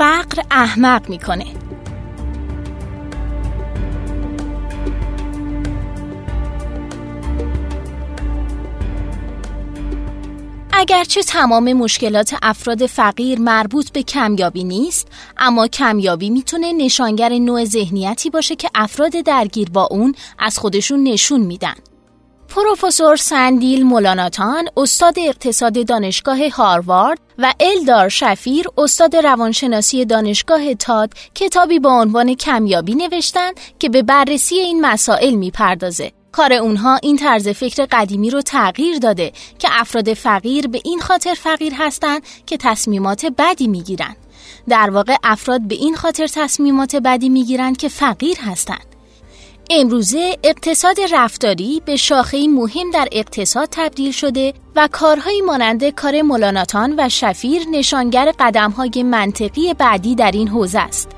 فقر احمق می‌کنه. اگرچه تمام مشکلات افراد فقیر مربوط به کمیابی نیست اما کمیابی می‌تونه نشانگر نوع ذهنیتی باشه که افراد درگیر با اون از خودشون نشون میدن. پروفسور سندیل مولاناتان استاد اقتصاد دانشگاه هاروارد و الدار شفیر استاد روانشناسی دانشگاه تاد کتابی با عنوان کمیابی نوشتن که به بررسی این مسائل می‌پردازه کار اونها این طرز فکر قدیمی رو تغییر داده که افراد فقیر به این خاطر فقیر هستند که تصمیمات بدی می‌گیرند. در واقع افراد به این خاطر تصمیمات بدی می‌گیرند که فقیر هستند. امروزه اقتصاد رفتاری به شاخه مهم در اقتصاد تبدیل شده و کارهایی مانند کار مولاناتان و شفیر نشانگر قدمهای منطقی بعدی در این حوزه است.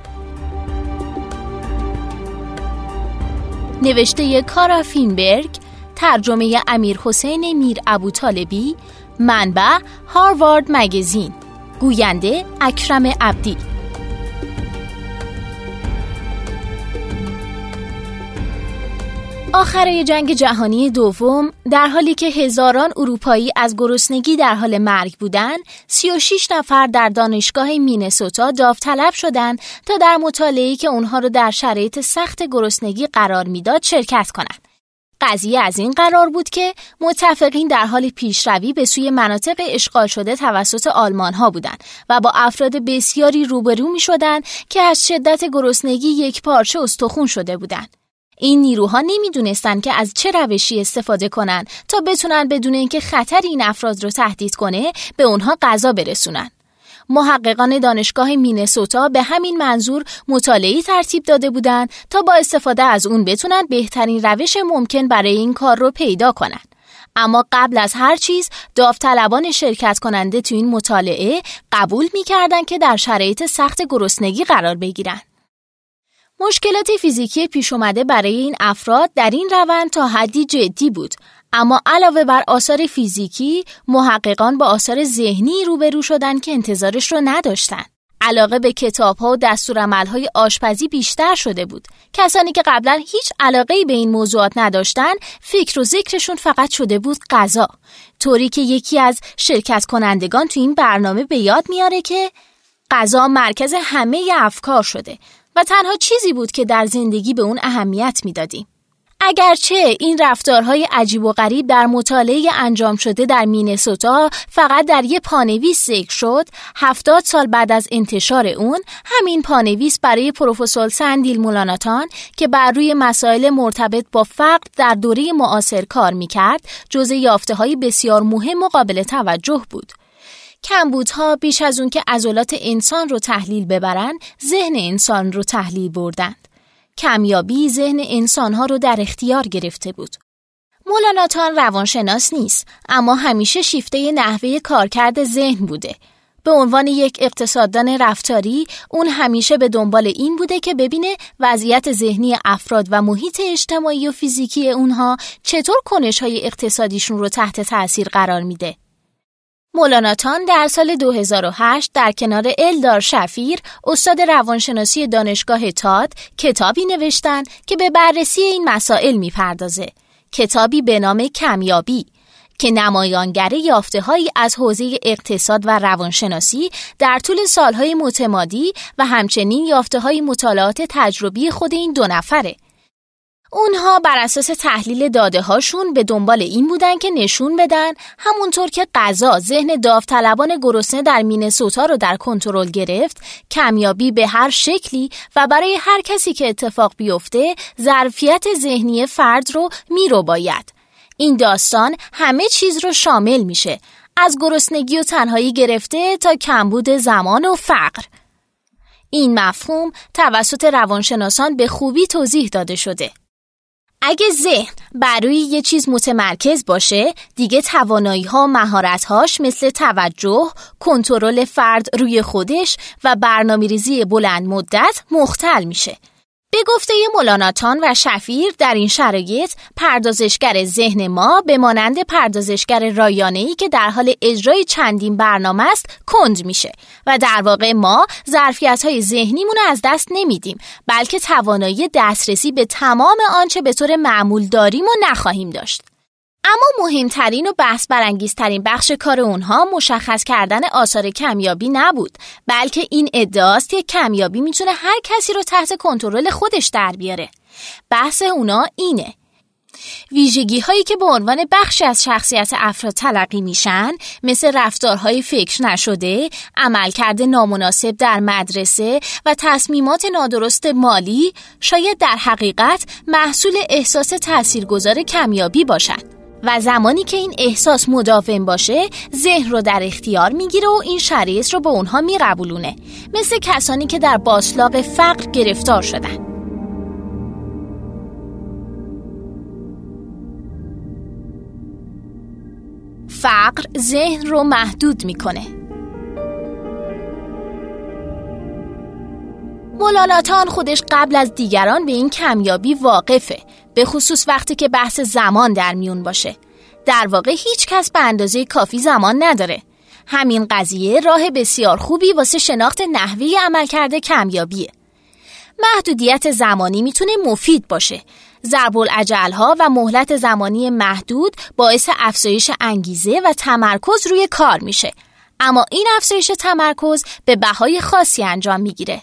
نوشته کارا فینبرگ ترجمه امیر حسین میر ابو طالبی منبع هاروارد مگزین گوینده اکرم عبدی آخرای جنگ جهانی دوم در حالی که هزاران اروپایی از گرسنگی در حال مرگ بودند 36 نفر در دانشگاه مینسوتا داوطلب شدند تا در مطالعه‌ای که اونها رو در شرایط سخت گرسنگی قرار می‌داد شرکت کنند قضیه از این قرار بود که متفقین در حال پیشروی به سوی مناطق اشغال شده توسط آلمان ها بودند و با افراد بسیاری روبرو می شدند که از شدت گرسنگی یک پارچه استخون شده بودند. این نیروها نمی‌دونستند که از چه روشی استفاده کنند تا بتونن بدون اینکه خطر این افراد رو تهدید کنه به اونها غذا برسونن. محققان دانشگاه مینسوتا به همین منظور مطالعی ترتیب داده بودند تا با استفاده از اون بتونن بهترین روش ممکن برای این کار رو پیدا کنند. اما قبل از هر چیز داوطلبان شرکت کننده تو این مطالعه قبول می‌کردند که در شرایط سخت گرسنگی قرار بگیرند. مشکلات فیزیکی پیش اومده برای این افراد در این روند تا حدی جدی بود اما علاوه بر آثار فیزیکی محققان با آثار ذهنی روبرو شدن که انتظارش رو نداشتن علاقه به کتاب ها و دستورالعمل های آشپزی بیشتر شده بود. کسانی که قبلا هیچ علاقه به این موضوعات نداشتن، فکر و ذکرشون فقط شده بود غذا. طوری که یکی از شرکت کنندگان تو این برنامه به یاد میاره که غذا مرکز همه افکار شده و تنها چیزی بود که در زندگی به اون اهمیت می‌دادیم. اگرچه این رفتارهای عجیب و غریب در مطالعه انجام شده در مینسوتا فقط در یک پانویس ذکر شد، هفتاد سال بعد از انتشار اون همین پانویس برای پروفسور سندیل مولاناتان که بر روی مسائل مرتبط با فقر در دوره معاصر کار می‌کرد، جز یافته های بسیار مهم و قابل توجه بود. کمبودها بیش از اون که عضلات انسان رو تحلیل ببرن ذهن انسان رو تحلیل بردند. کمیابی ذهن انسانها رو در اختیار گرفته بود. مولاناتان روانشناس نیست اما همیشه شیفته نحوه کارکرد ذهن بوده. به عنوان یک اقتصاددان رفتاری اون همیشه به دنبال این بوده که ببینه وضعیت ذهنی افراد و محیط اجتماعی و فیزیکی اونها چطور کنش های اقتصادیشون رو تحت تاثیر قرار میده. مولاناتان در سال 2008 در کنار الدار شفیر استاد روانشناسی دانشگاه تاد کتابی نوشتند که به بررسی این مسائل می‌پردازه. کتابی به نام کمیابی که نمایانگر یافته هایی از حوزه اقتصاد و روانشناسی در طول سالهای متمادی و همچنین یافته های مطالعات تجربی خود این دو نفره. اونها بر اساس تحلیل داده هاشون به دنبال این بودن که نشون بدن همونطور که غذا ذهن داوطلبان گرسنه در مینسوتا رو در کنترل گرفت کمیابی به هر شکلی و برای هر کسی که اتفاق بیفته ظرفیت ذهنی فرد رو میرو باید این داستان همه چیز رو شامل میشه از گرسنگی و تنهایی گرفته تا کمبود زمان و فقر. این مفهوم توسط روانشناسان به خوبی توضیح داده شده. اگه ذهن بر روی یه چیز متمرکز باشه دیگه توانایی ها مهارت هاش مثل توجه، کنترل فرد روی خودش و برنامه ریزی بلند مدت مختل میشه. به گفته مولاناتان و شفیر در این شرایط پردازشگر ذهن ما به مانند پردازشگر رایانه‌ای که در حال اجرای چندین برنامه است کند میشه و در واقع ما ظرفیت های ذهنیمون از دست نمیدیم بلکه توانایی دسترسی به تمام آنچه به طور معمول داریم و نخواهیم داشت. اما مهمترین و بحث برانگیزترین بخش کار اونها مشخص کردن آثار کمیابی نبود بلکه این ادعاست که کمیابی می‌تونه هر کسی رو تحت کنترل خودش در بیاره بحث اونا اینه ویژگی هایی که به عنوان بخشی از شخصیت افراد تلقی میشن مثل رفتارهای فکر نشده، عملکرد نامناسب در مدرسه و تصمیمات نادرست مالی شاید در حقیقت محصول احساس تاثیرگذار کمیابی باشد. و زمانی که این احساس مداوم باشه ذهن رو در اختیار می‌گیره و این شرایط رو به اونها میقبولونه مثل کسانی که در باسلاق فقر گرفتار شدن. فقر ذهن رو محدود می‌کنه. مولاناتان خودش قبل از دیگران به این کمیابی واقفه. به خصوص وقتی که بحث زمان در میون باشه. در واقع هیچ کس به اندازه کافی زمان نداره. همین قضیه راه بسیار خوبی واسه شناخت نحوه عملکرد کمیابیه. محدودیت زمانی می‌تونه مفید باشه. ضرب ها و مهلت زمانی محدود باعث افزایش انگیزه و تمرکز روی کار میشه. اما این افزایش تمرکز به بهای خاصی انجام می‌گیره.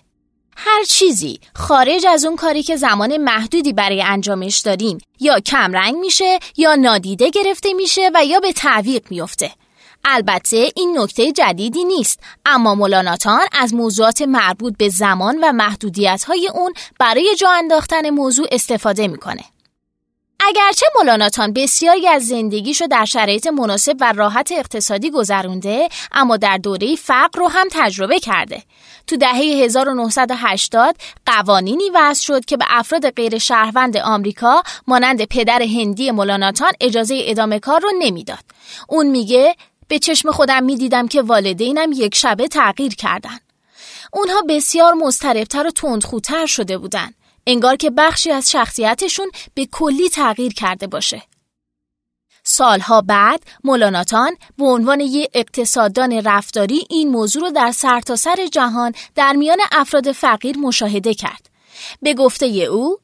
هر چیزی خارج از اون کاری که زمان محدودی برای انجامش داریم یا کمرنگ میشه یا نادیده گرفته میشه و یا به تعویق میفته. البته این نکته جدیدی نیست اما مولاناتان از موضوعات مربوط به زمان و محدودیت های اون برای جا انداختن موضوع استفاده می‌کنه. اگرچه مولاناتان بسیاری از زندگیشو در شرایط مناسب و راحت اقتصادی گذرونده اما در دوره فقر رو هم تجربه کرده. تو دهه 1980 قوانینی وضع شد که به افراد غیر شهروند آمریکا مانند پدر هندی مولاناتان اجازه ادامه کار رو نمی‌داد. اون میگه به چشم خودم می‌دیدم که والدینم یک شبه تغییر کردن. اونها بسیار مضطربتر و تندخوتر شده بودن. انگار که بخشی از شخصیتشون به کلی تغییر کرده باشه. سالها بعد مولاناتان به عنوان یک اقتصاددان رفتاری این موضوع رو در سرتاسر سر جهان در میان افراد فقیر مشاهده کرد. به گفته او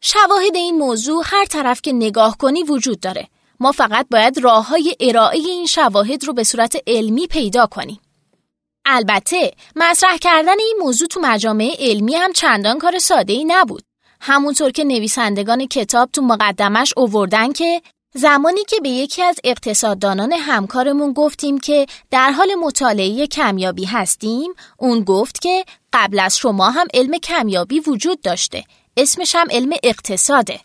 شواهد این موضوع هر طرف که نگاه کنی وجود داره. ما فقط باید راه های ارائه این شواهد رو به صورت علمی پیدا کنیم. البته مطرح کردن این موضوع تو مجامع علمی هم چندان کار ساده ای نبود. همونطور که نویسندگان کتاب تو مقدمش اووردن که زمانی که به یکی از اقتصاددانان همکارمون گفتیم که در حال مطالعه کمیابی هستیم اون گفت که قبل از شما هم علم کمیابی وجود داشته. اسمش هم علم اقتصاده.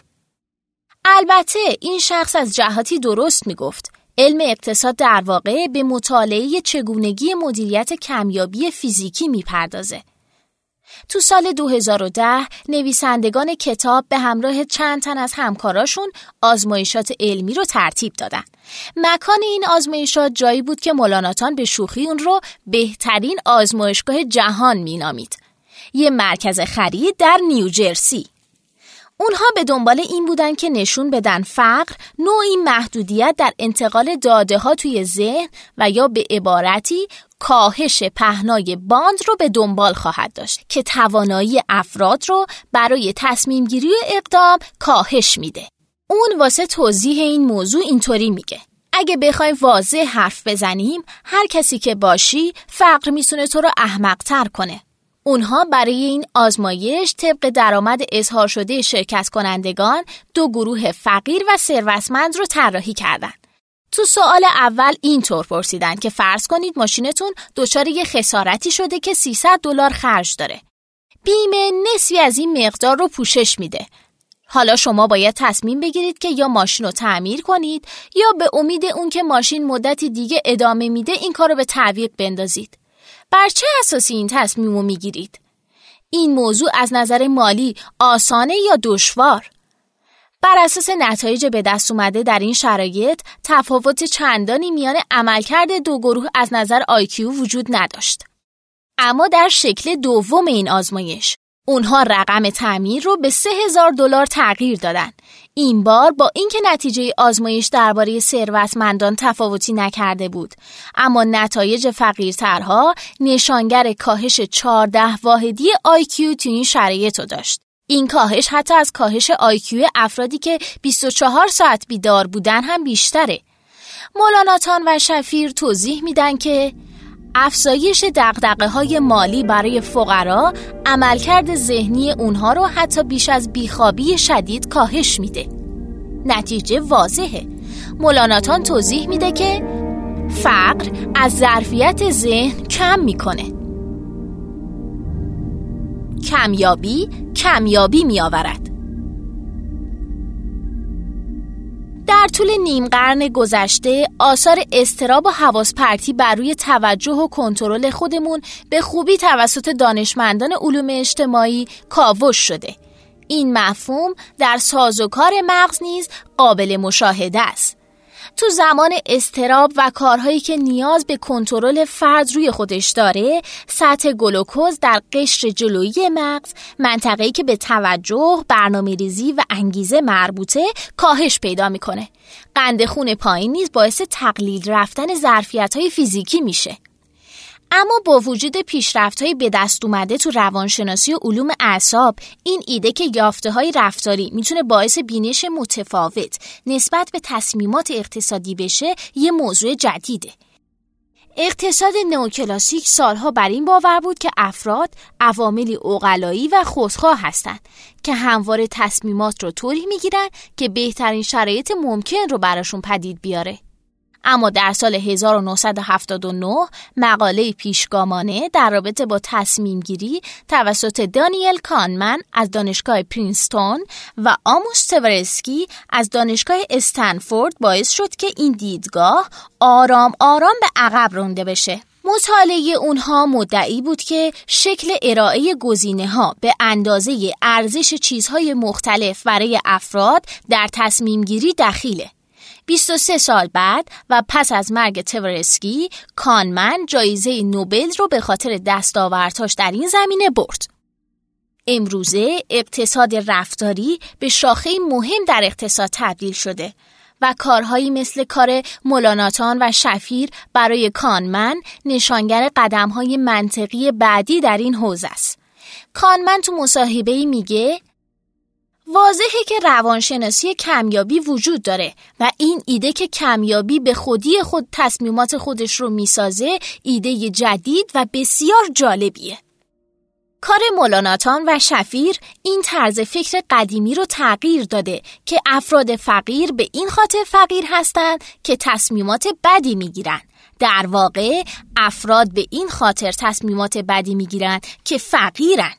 البته این شخص از جهاتی درست می گفت علم اقتصاد در واقع به مطالعه چگونگی مدیریت کمیابی فیزیکی می‌پردازه. تو سال 2010 نویسندگان کتاب به همراه چند تن از همکاراشون آزمایشات علمی رو ترتیب دادن. مکان این آزمایشات جایی بود که مولاناتان به شوخی اون رو بهترین آزمایشگاه جهان مینامید. یه مرکز خرید در نیوجرسی. اونها به دنبال این بودن که نشون بدن فقر نوعی محدودیت در انتقال داده ها توی ذهن و یا به عبارتی کاهش پهنای باند رو به دنبال خواهد داشت که توانایی افراد رو برای تصمیم گیری و اقدام کاهش میده. اون واسه توضیح این موضوع اینطوری میگه. اگه بخوایم واضح حرف بزنیم هر کسی که باشی فقر می‌تونه تو رو احمقتر کنه. اونها برای این آزمایش طبق درآمد اظهار شده شرکت کنندگان دو گروه فقیر و ثروتمند رو طراحی کردند. تو سوال اول اینطور پرسیدن که فرض کنید ماشینتون دچار یه خسارتی شده که 300 دلار خرج داره. بیمه نصفی از این مقدار رو پوشش میده. حالا شما باید تصمیم بگیرید که یا ماشین رو تعمیر کنید یا به امید اون که ماشین مدتی دیگه ادامه میده این کار رو به تعویق بندازید. بر چه اساسی این تصمیم رو می‌گیرید؟ این موضوع از نظر مالی آسانه یا دشوار؟ بر اساس نتایج به دست اومده در این شرایط تفاوت چندانی میان عملکرد دو گروه از نظر آیکیو وجود نداشت. اما در شکل دوم این آزمایش اونها رقم تعمیر رو به سه هزار دلار تغییر دادن. این بار با اینکه نتیجه آزمایش درباره ثروتمندان تفاوتی نکرده بود. اما نتایج فقیرترها نشانگر کاهش 14 واحدی IQ تو این شرایط داشت. این کاهش حتی از کاهش IQ افرادی که 24 ساعت بیدار بودن هم بیشتره. مولایناتان و شفیر توضیح میدن که افزایش دغدغه های مالی برای فقرا عملکرد ذهنی اونها رو حتی بیش از بیخوابی شدید کاهش میده. نتیجه واضحه. مولاناتان توضیح میده که فقر از ظرفیت ذهن کم می‌کنه. کمیابی کمیابی میآورد. در طول نیم قرن گذشته آثار استراب و حواس پرتی بر روی توجه و کنترل خودمون به خوبی توسط دانشمندان علوم اجتماعی کاوش شده. این مفهوم در سازوکار مغز نیز قابل مشاهده است. تو زمان استراب و کارهایی که نیاز به کنترل فرد روی خودش داره سطح گلوکوز در قشر جلویی مغز منطقه‌ای که به توجه برنامه ریزی و انگیزه مربوطه کاهش پیدا می‌کنه. قند خون پایین نیز باعث تقلیل رفتن ظرفیت های فیزیکی میشه. اما با وجود پیشرفت های به دست اومده تو روانشناسی و علوم اعصاب این ایده که یافته های رفتاری می‌تونه باعث بینش متفاوت نسبت به تصمیمات اقتصادی بشه یه موضوع جدیده. اقتصاد نوکلاسیک سالها بر این باور بود که افراد عواملی اوغلایی و خودخواه هستند که همواره تصمیمات رو طوری می‌گیرن که بهترین شرایط ممکن رو براشون پدید بیاره. اما در سال 1979 مقاله پیشگامانه در رابطه با تصمیم گیری توسط دانیل کانمن از دانشگاه پرینستون و آموس تورسکی از دانشگاه استنفورد باعث شد که این دیدگاه آرام آرام به عقب رونده بشه. مطالعه اونها مدعی بود که شکل ارائه گزینه ها به اندازه ارزش چیزهای مختلف برای افراد در تصمیم گیری دخیله. 23 سال بعد و پس از مرگ تورسکی کانمن جایزه نوبل رو به خاطر دستاوردهاش در این زمینه برد. امروزه اقتصاد رفتاری به شاخه مهم در اقتصاد تبدیل شده و کارهایی مثل کار مولاناتان و شفیر برای کانمن نشانگر قدمهای منطقی بعدی در این حوزه است. کانمن تو مصاحبه میگه واضحه که روانشناسی کمیابی وجود داره و این ایده که کمیابی به خودی خود تصمیمات خودش رو می‌سازه ایده جدید و بسیار جالبیه. کار مولاناتان و شفیر این طرز فکر قدیمی رو تغییر داده که افراد فقیر به این خاطر فقیر هستند که تصمیمات بدی می‌گیرن. در واقع افراد به این خاطر تصمیمات بدی می‌گیرن که فقیرن.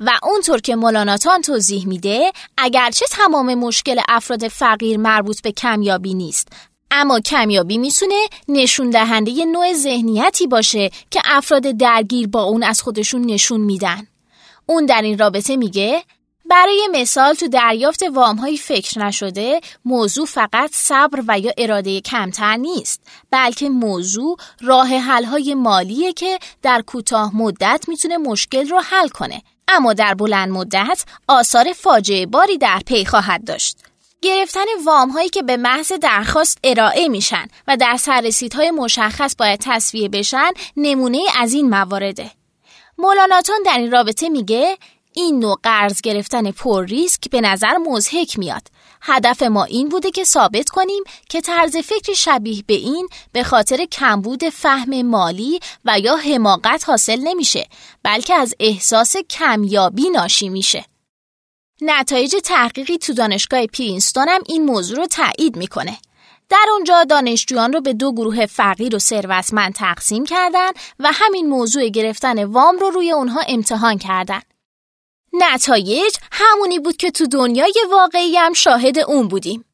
و اونطور که مولاناتان توضیح میده اگرچه تمام مشکل افراد فقیر مربوط به کمیابی نیست اما کمیابی می‌تونه نشون دهنده نوع ذهنیتی باشه که افراد درگیر با اون از خودشون نشون میدن. اون در این رابطه میگه برای مثال تو دریافت وام های فکر نشده موضوع فقط صبر و یا اراده کمتر نیست بلکه موضوع راه حل های مالیه که در کوتاه مدت می‌تونه مشکل رو حل کنه. اما در بلند مدت آثار فاجعه باری در پی خواهد داشت. گرفتن وام هایی که به محض درخواست ارائه میشن و در سررسیدهای مشخص باید تصویه بشن نمونه از این موارده. مولاناتان در این رابطه میگه این نوع قرض گرفتن پر ریسک به نظر مزهک میاد هدف ما این بوده که ثابت کنیم که طرز فکر شبیه به این به خاطر کمبود فهم مالی و یا حماقت حاصل نمیشه بلکه از احساس کمیابی ناشی میشه. نتایج تحقیقی تو دانشگاه پرینستون هم این موضوع رو تایید می‌کنه. در اونجا دانشجویان رو به دو گروه فقیر و ثروتمند تقسیم کردن و همین موضوع گرفتن وام رو روی اونها امتحان کردن. نتایج همونی بود که تو دنیای واقعی هم شاهد اون بودیم.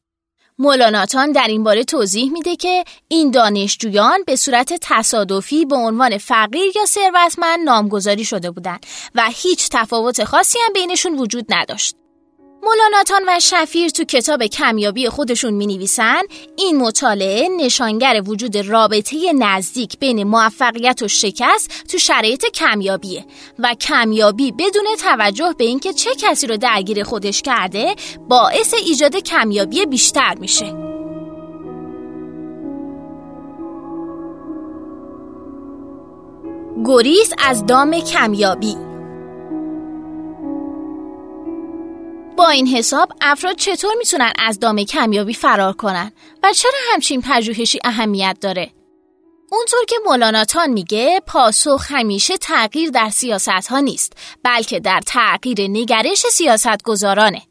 مولاناتان در این باره توضیح میده که این دانشجویان به صورت تصادفی به عنوان فقیر یا ثروتمند نامگذاری شده بودند و هیچ تفاوت خاصی هم بینشون وجود نداشت. مولاناتان و شفیر تو کتاب کمیابی خودشون می نویسن این مطالعه نشانگر وجود رابطه نزدیک بین موفقیت و شکست تو شرایط کمیابیه و کمیابی بدون توجه به اینکه چه کسی رو درگیر خودش کرده باعث ایجاد کمیابی بیشتر میشه. گریز از دام کمیابی با این حساب افراد چطور می‌تونن از دام کمیابی فرار کنن و چرا همچین پژوهشی اهمیت داره؟ اونطور که مولاناتان میگه پاسخ همیشه تغییر در سیاست ها نیست بلکه در تغییر نگرش سیاست گذارانه.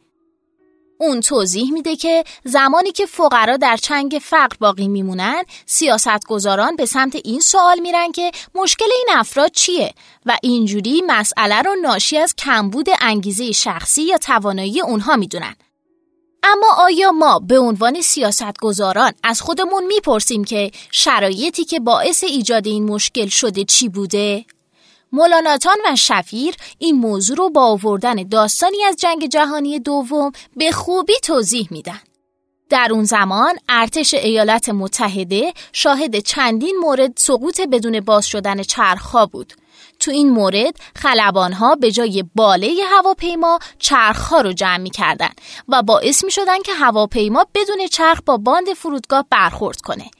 اون توضیح میده که زمانی که فقرا در چنگ فقر باقی میمونن سیاستگزاران به سمت این سوال میرن که مشکل این افراد چیه و اینجوری مسئله رو ناشی از کمبود انگیزه شخصی یا توانایی اونها می‌دونن اما آیا ما به عنوان سیاستگزاران از خودمون می‌پرسیم که شرایطی که باعث ایجاد این مشکل شده چی بوده؟ مولاناتان و شفیر این موضوع رو با آوردن داستانی از جنگ جهانی دوم به خوبی توضیح میدن. در اون زمان ارتش ایالات متحده شاهد چندین مورد سقوط بدون باز شدن چرخها بود. تو این مورد خلبانها به جای باله هواپیما چرخها رو جمع می کردن و باعث می شدن که هواپیما بدون چرخ با باند فرودگاه برخورد کنه.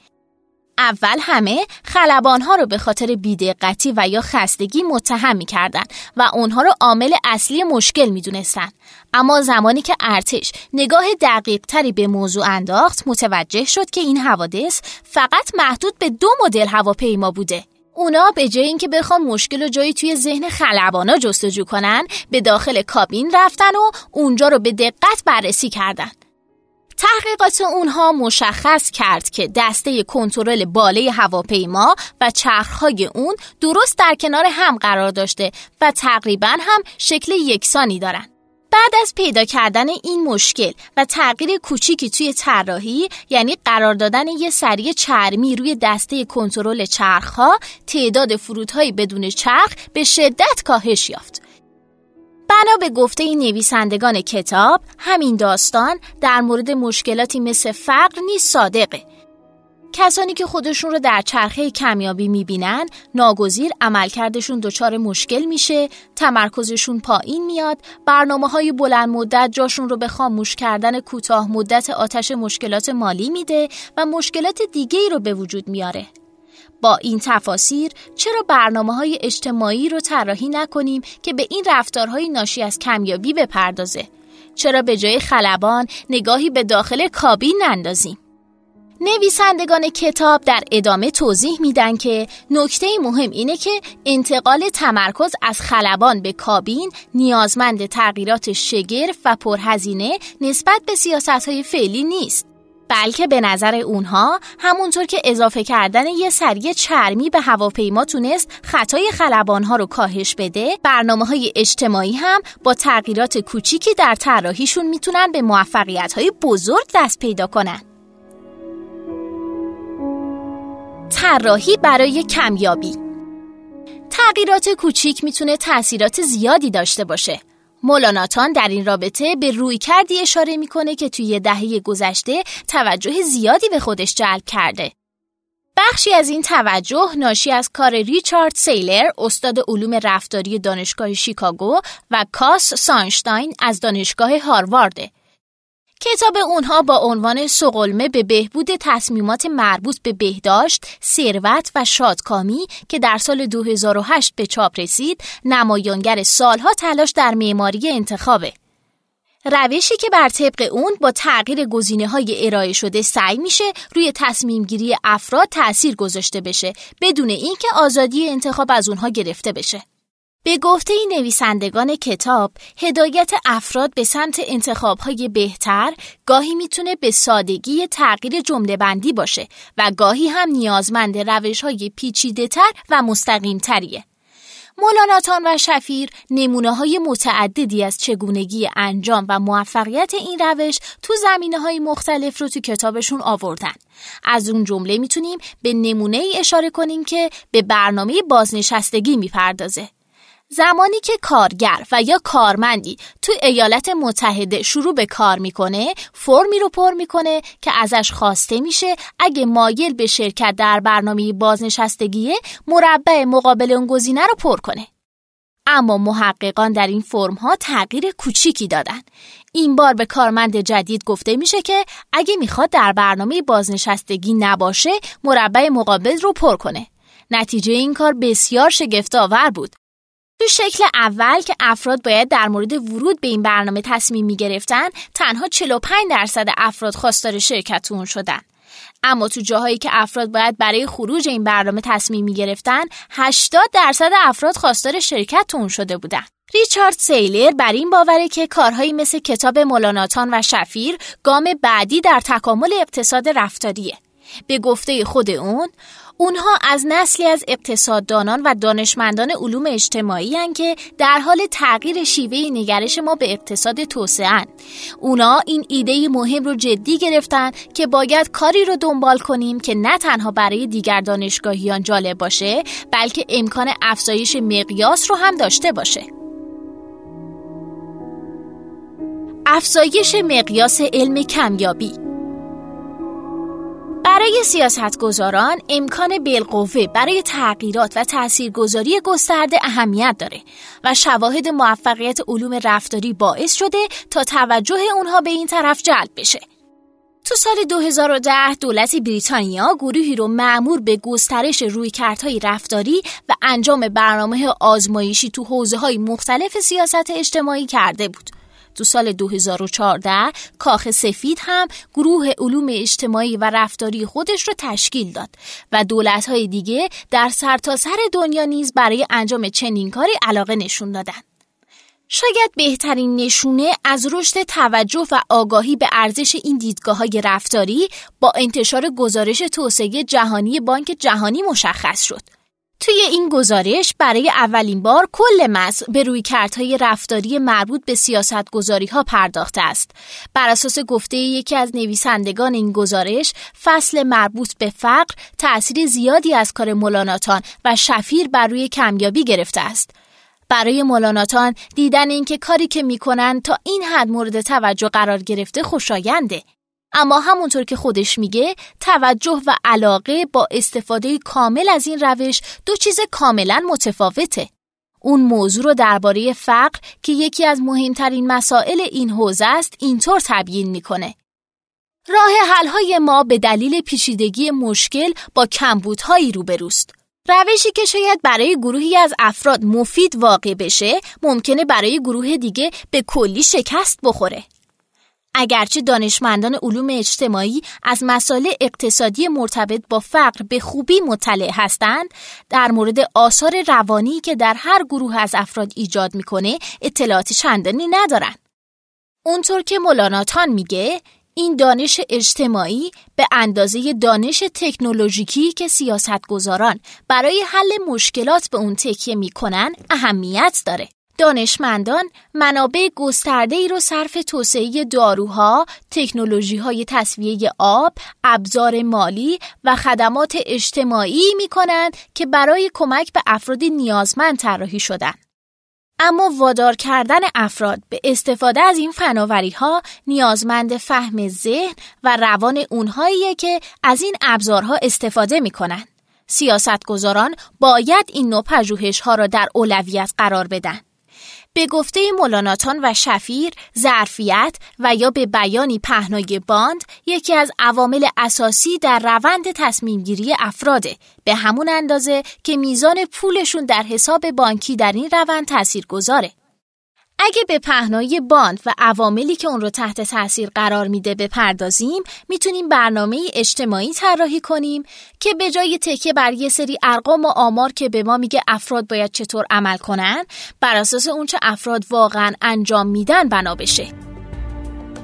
اول همه خلبانها رو به خاطر بیدقتی و یا خستگی متهم کردن و اونها رو عامل اصلی مشکل می‌دونستن. اما زمانی که ارتش نگاه دقیق تری به موضوع انداخت متوجه شد که این حوادث فقط محدود به دو مدل هواپیما بوده. اونا به جای اینکه بخوان مشکل و جایی توی ذهن خلبانا جستجو کنن به داخل کابین رفتن و اونجا رو به دقت بررسی کردن. تحقیقات اونها مشخص کرد که دسته کنترل باله هواپیما و چرخهای اون درست در کنار هم قرار داشته و تقریبا هم شکل یکسانی دارن. بعد از پیدا کردن این مشکل و تغییر کوچیکی توی طراحی یعنی قرار دادن یه سری چرمی روی دسته کنترل چرخها تعداد فرودهای بدون چرخ به شدت کاهش یافت بنا به گفته نویسندگان کتاب همین داستان در مورد مشکلاتی مثل فقر نیست صادقه. کسانی که خودشون رو در چرخه کمیابی می‌بینن ناگزیر عملکردشون دچار مشکل میشه تمرکزشون پایین میاد برنامه های بلند مدت جاشون رو به خاموش کردن کوتاه مدت آتش مشکلات مالی میده و مشکلات دیگه ای رو به وجود میاره. با این تفاسیر چرا برنامه های اجتماعی رو طراحی نکنیم که به این رفتارهای ناشی از کمیابی بپردازه؟ چرا به جای خلبان نگاهی به داخل کابین نندازیم؟ نویسندگان کتاب در ادامه توضیح میدن که نکته مهم اینه که انتقال تمرکز از خلبان به کابین نیازمند تغییرات شگرف و پرهزینه نسبت به سیاست های فعلی نیست. بلکه به نظر اونها همونطور که اضافه کردن یه سری چرمی به هواپیما تونست خطای خلبانها رو کاهش بده برنامه های اجتماعی هم با تغییرات کوچیکی در طراحیشون می‌تونن به موفقیت های بزرگ دست پیدا کنن. طراحی برای کمیابی تغییرات کوچیک می‌تونه تاثیرات زیادی داشته باشه. مولاناتان در این رابطه به روی کردی اشاره می‌کنه که توی دهه گذشته توجه زیادی به خودش جلب کرده. بخشی از این توجه ناشی از کار ریچارد سیلر استاد علوم رفتاری دانشگاه شیکاگو و کاس سانشتاین از دانشگاه هاروارده کتاب اونها با عنوان سقلمه به بهبود تصمیمات مربوط به بهداشت، ثروت و شادکامی که در سال 2008 به چاپ رسید، نمایانگر سالها تلاش در معماری انتخابه. روشی که بر طبق اون با تغییر گزینه های ارائه شده سعی میشه روی تصمیم گیری افراد تأثیر گذاشته بشه بدون اینکه آزادی انتخاب از اونها گرفته بشه. به گفته نویسندگان کتاب، هدایت افراد به سمت انتخابهای بهتر گاهی می‌تونه به سادگی تغییر جمله بندی باشه و گاهی هم نیازمند روش های پیچیده تر و مستقیم تریه. مولاناتان و شفیر نمونه های متعددی از چگونگی انجام و موفقیت این روش تو زمینه های مختلف رو تو کتابشون آوردن. از اون جمله می‌تونیم به نمونه ای اشاره کنیم که به برنامه بازنشستگی می‌پردازه. زمانی که کارگر و یا کارمندی تو ایالات متحده شروع به کار می‌کنه فرمی رو پر می‌کنه که ازش خواسته میشه اگه مایل به شرکت در برنامه بازنشستگیه مربع مقابل اون گزینه رو پر کنه اما محققان در این فرم ها تغییر کوچیکی دادن. این بار به کارمند جدید گفته میشه که اگه می‌خواد در برنامه بازنشستگی نباشه مربع مقابل رو پر کنه. نتیجه این کار بسیار شگفت آور بود. تو شکل اول که افراد باید در مورد ورود به این برنامه تصمیم می گرفتن تنها 45 درصد افراد خواستار شرکت اون شدن. اما تو جاهایی که افراد باید برای خروج این برنامه تصمیم می گرفتن 80 درصد افراد خواستار شرکت اون شده بودن. ریچارد سیلر بر این باوره که کارهایی مثل کتاب مولاناتان و شفیر گام بعدی در تکامل اقتصاد رفتاریه. به گفته خود اون اونها از نسلی از اقتصاددانان و دانشمندان علوم اجتماعی هن که در حال تغییر شیوه نگرش ما به اقتصاد توسعه اونا این ایده مهم رو جدی گرفتن که باید کاری رو دنبال کنیم که نه تنها برای دیگر دانشگاهیان جالب باشه بلکه امکان افزایش مقیاس رو هم داشته باشه. افزایش مقیاس علم کمیابی برای سیاستگزاران امکان بالقوه برای تغییرات و تاثیرگذاری گسترده اهمیت داره و شواهد موفقیت علوم رفتاری باعث شده تا توجه اونها به این طرف جلب بشه. تو سال 2010 دولت بریتانیا گروهی رو معمور به گسترش رویکردهای رفتاری و انجام برنامه آزمایشی تو حوزه های مختلف سیاست اجتماعی کرده بود. تو سال 2014 کاخ سفید هم گروه علوم اجتماعی و رفتاری خودش رو تشکیل داد و دولت‌های دیگه در سرتاسر سر دنیا نیز برای انجام چنین کاری علاقه نشون دادن. شاید بهترین نشونه از رشد توجه و آگاهی به ارزش این دیدگاه های رفتاری با انتشار گزارش توسعه جهانی بانک جهانی مشخص شد. توی این گزارش برای اولین بار کل مصر به روی کردهای رفتاری مربوط به سیاست گذاری ها پرداخته است. بر اساس گفته یکی از نویسندگان این گزارش، فصل مربوط به فقر تأثیر زیادی از کار مولاناتان و شفیر بر روی کمیابی گرفته است. برای مولاناتان دیدن اینکه کاری که می‌کنن تا این حد مورد توجه قرار گرفته خوشاینده. اما همونطور که خودش میگه توجه و علاقه با استفاده کامل از این روش دو چیز کاملا متفاوته. اون موضوع رو درباره فقر که یکی از مهمترین مسائل این حوزه است اینطور تبیین می‌کنه. راه حلهای ما به دلیل پیچیدگی مشکل با کمبودهایی روبروست. روشی که شاید برای گروهی از افراد مفید واقع بشه ممکنه برای گروه دیگه به کلی شکست بخوره. اگرچه دانشمندان علوم اجتماعی از مسائل اقتصادی مرتبط با فقر به خوبی مطلع هستند در مورد آثار روانی که در هر گروه از افراد ایجاد می‌کنه اطلاعات چندانی ندارن اونطور که مولاناتان میگه این دانش اجتماعی به اندازه دانش تکنولوژیکی که سیاستگزاران برای حل مشکلات به اون تکیه می‌کنن اهمیت داره. دانشمندان منابع گسترده ای رو صرف توسعه داروها، تکنولوژی های تصویه آب، ابزار مالی و خدمات اجتماعی می کنند که برای کمک به افراد نیازمند طراحی شدن. اما وادار کردن افراد به استفاده از این فناوری ها نیازمند فهم ذهن و روان اونهاییه که از این ابزارها استفاده می کنند. سیاستگزاران باید این نوع پژوهش ها را در اولویت قرار بدن. به گفته مولاناتان و شفیر ظرفیت و یا به بیانی پهنای باند یکی از عوامل اساسی در روند تصمیم گیری افراده به همون اندازه که میزان پولشون در حساب بانکی در این روند تأثیر گذاره. اگه به پهنای باند و عواملی که اون رو تحت تاثیر قرار میده بپردازیم می‌تونیم برنامه اجتماعی طراحی کنیم که به جای تکیه بر یه سری ارقام و آمار که به ما میگه افراد باید چطور عمل کنن بر اساس اونچه افراد واقعا انجام میدن بنا بشه.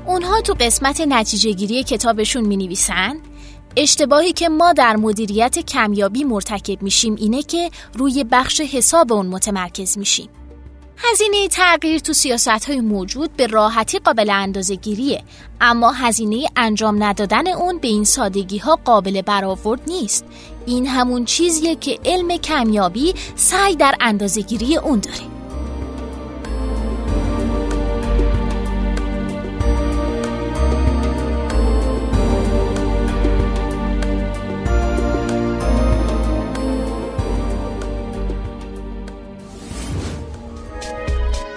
اونها تو قسمت نتیجه گیری کتابشون می نویسن اشتباهی که ما در مدیریت کمیابی مرتکب میشیم اینه که روی بخش حساب اون متمرکز میشیم. هزینه تغییر تو سیاست های موجود به راحتی قابل اندازه گیریه اما هزینه انجام ندادن اون به این سادگی ها قابل برآورد نیست. این همون چیزیه که علم کمیابی سعی در اندازه گیری اون داره.